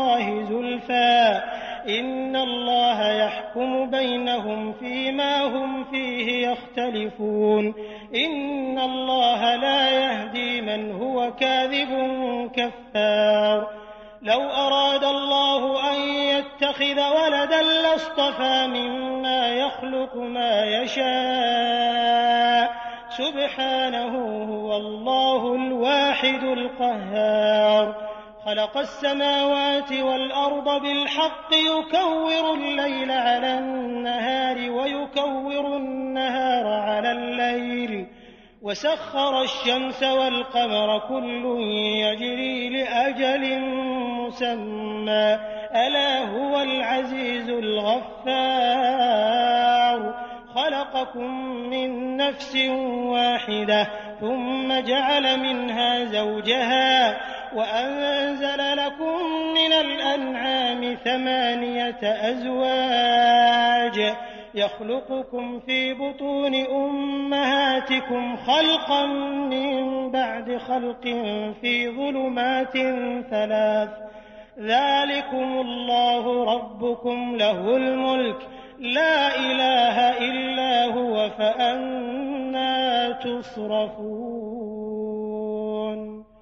الله زلفى إن الله يحكم بينهم فيما هم فيه يختلفون إن الله لا يهدي من هو كاذب كفار لو أراد الله أن يتخذ ولدا لاصطفى مما يخلق ما يشاء سبحانه هو الله الواحد القهار خلق السماوات والأرض بالحق يكور الليل على النهار ويكور النهار على الليل. وسخر الشمس والقمر كل يجري لأجل مسمى. ألا هو العزيز الغفار. خلقكم من نفس واحدة ثم جعل منها زوجها. وأنزل لكم من الأنعام ثمانية أزواج يخلقكم في بطون أمهاتكم خلقا من بعد خلق في ظلمات ثلاث. ذلكم الله ربكم له الملك. لا إله إلا هو فأنا تصرفون.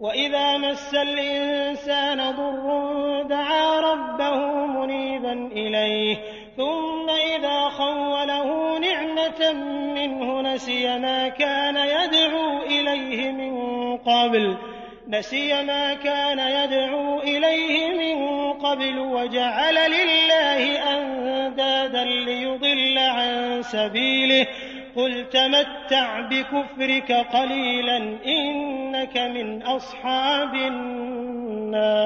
وإذا مس الإنسان ضر دعا ربه منيبا إليه ثم إذا خوله نعمة منه نسي ما كان يدعو إليه من قبل نسي ما كان يدعو إليه من قبل وجعل لله أندادا ليضل عن سبيله قل تمتع بكفرك قليلا إنك من أصحاب النار.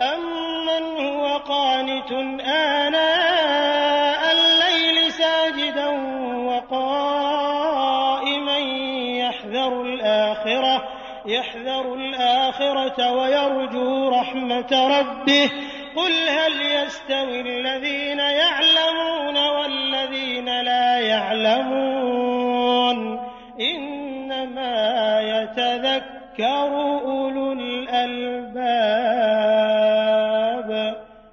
أمن هو قانت آناء الليل ساجدا وقائما يحذر الآخرة يحذر الآخرة ويرجو رحمة ربه. قل هل يستوي الذين يعلمون والذين لا يعلمون؟ يتذكر أولو الألباب.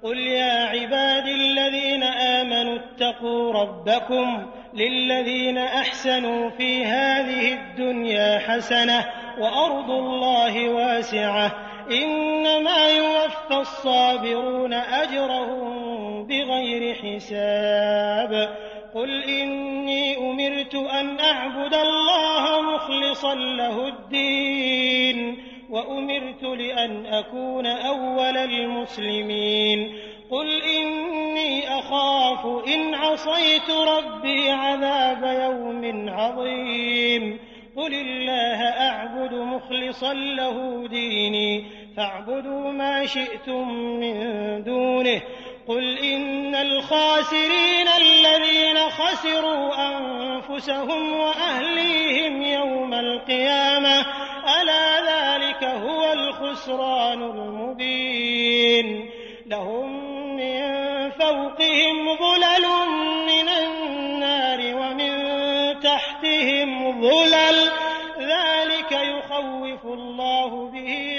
قل يا عبادي الذين آمنوا اتقوا ربكم للذين أحسنوا في هذه الدنيا حسنة وأرض الله واسعة. إنما يوفى الصابرون أجرهم بغير حساب. قل إني أمرت أن أعبد الله مخلصا له الدين وأمرت لأن أكون أول المسلمين. قل إني أخاف إن عصيت ربي عذاب يوم عظيم. قل الله أعبد مخلصا له ديني فاعبدوا ما شئتم من دونه. قل إن الخاسرين الذين خسروا أنفسهم وأهليهم يوم القيامة ألا ذلك هو الخسران المبين لهم من فوقهم ظلل من النار ومن تحتهم ظلل ذلك يخوف الله به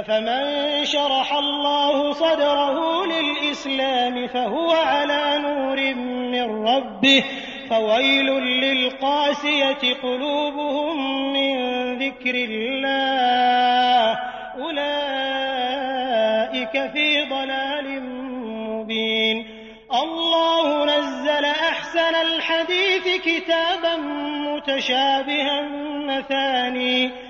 أفمن شرح الله صدره للإسلام فهو على نور من ربه فويل للقاسية قلوبهم من ذكر الله. أولئك في ضلال مبين. الله نزل أحسن الحديث كتابا متشابها مثاني.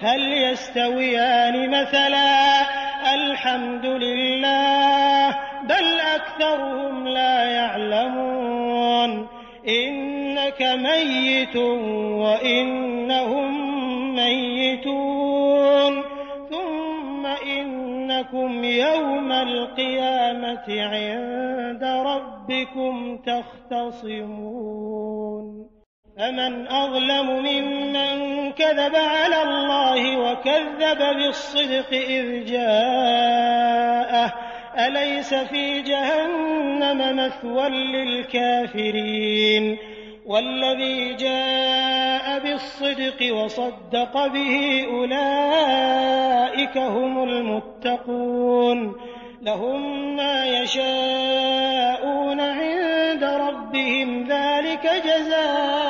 هل يستويان مثلا الحمد لله بل أكثرهم لا يعلمون إنك ميت وإنهم ميتون ثم إنكم يوم القيامة عند ربكم تختصمون فمن أظلم ممن كذب على الله وكذب بالصدق إذ جاءه أليس في جهنم مثوى للكافرين والذي جاء بالصدق وصدق به أولئك هم المتقون لهم ما يشاءون عند ربهم ذلك جزاء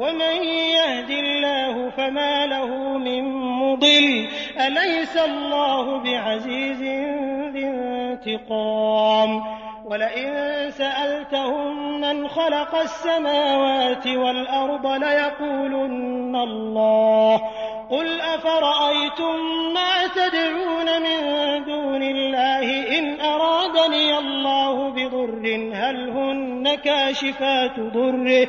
ومن يهد الله فما له من مضل أليس الله بعزيز ذي انتقام ولئن سألتهم من خلق السماوات والأرض ليقولن الله قل أفرأيتم ما تدعون من دون الله إن أرادني الله ضر هل هن كاشفات ضره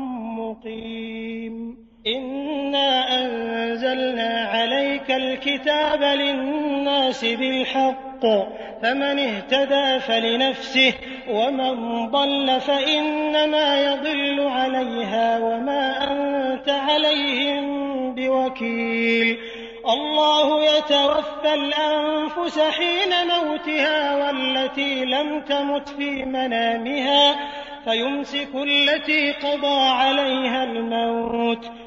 الكتاب للناس بالحق فمن اهتدى فلنفسه ومن ضل فإنما يضل عليها وما أنت عليهم بوكيل. الله يتوفى الأنفس حين موتها والتي لم تمت في منامها فيمسك التي قضى عليها الموت.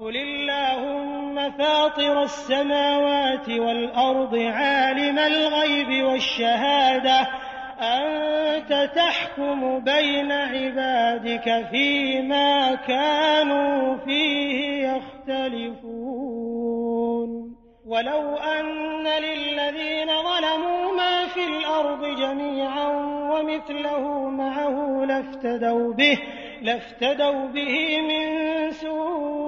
قل اللهم فاطر السماوات والأرض عالم الغيب والشهادة أنت تحكم بين عبادك فيما كانوا فيه يختلفون ولو أن للذين ظلموا ما في الأرض جميعا ومثله معه لافتدوا به لافتدوا به من سوء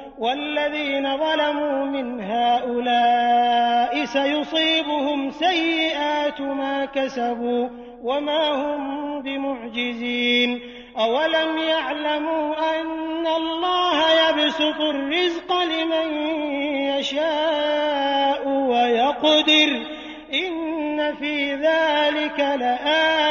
والذين ظلموا من هؤلاء سيصيبهم سيئات ما كسبوا وما هم بمعجزين. أولم يعلموا أن الله يبسط الرزق لمن يشاء ويقدر إن في ذلك لآيات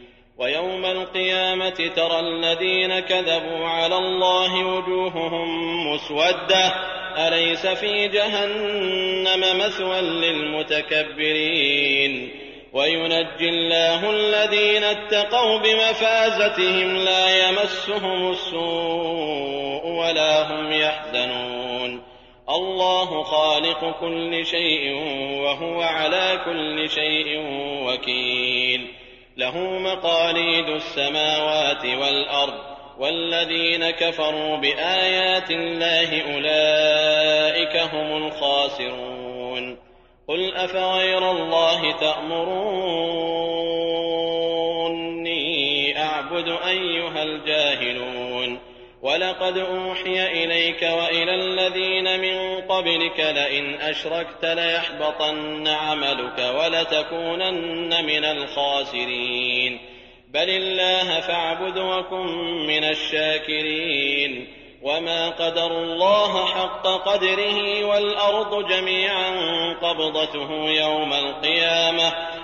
ويوم القيامة ترى الذين كذبوا على الله وجوههم مسودة. أليس في جهنم مثوى للمتكبرين؟ وينجي الله الذين اتقوا بمفازتهم لا يمسهم السوء ولا هم يحزنون. الله خالق كل شيء وهو على كل شيء وكيل. له مقاليد السماوات والأرض والذين كفروا بآيات الله أولئك هم الخاسرون. قل أفغير الله تأمروني أعبد أيها الجاهلون. ولقد أوحي إليك وإلى الذين من قبلك لئن أشركت ليحبطن عملك ولتكونن من الخاسرين. بل الله فاعبد وكن من الشاكرين. وما قدروا الله حق قدره والأرض جميعا قبضته يوم القيامة.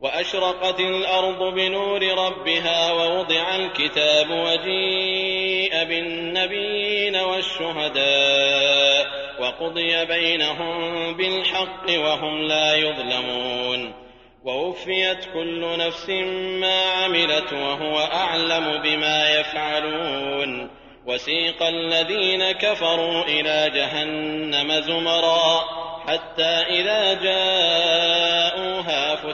وأشرقت الأرض بنور ربها ووضع الكتاب وجيء بالنبيين والشهداء وقضي بينهم بالحق وهم لا يظلمون ووفيت كل نفس ما عملت وهو أعلم بما يفعلون وسيق الذين كفروا إلى جهنم زمرا حتى إذا جاءوها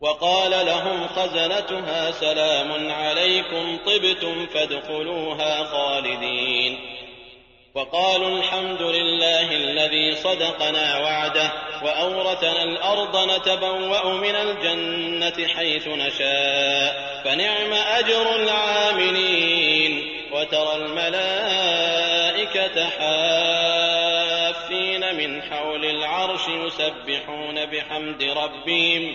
وقال لهم خزنتها سلام عليكم طبتم فادخلوها خالدين. وقالوا الحمد لله الذي صدقنا وعده وأورثنا الأرض نتبوأ من الجنة حيث نشاء فنعم أجر العاملين. وترى الملائكة حافين من حول العرش يسبحون بحمد ربهم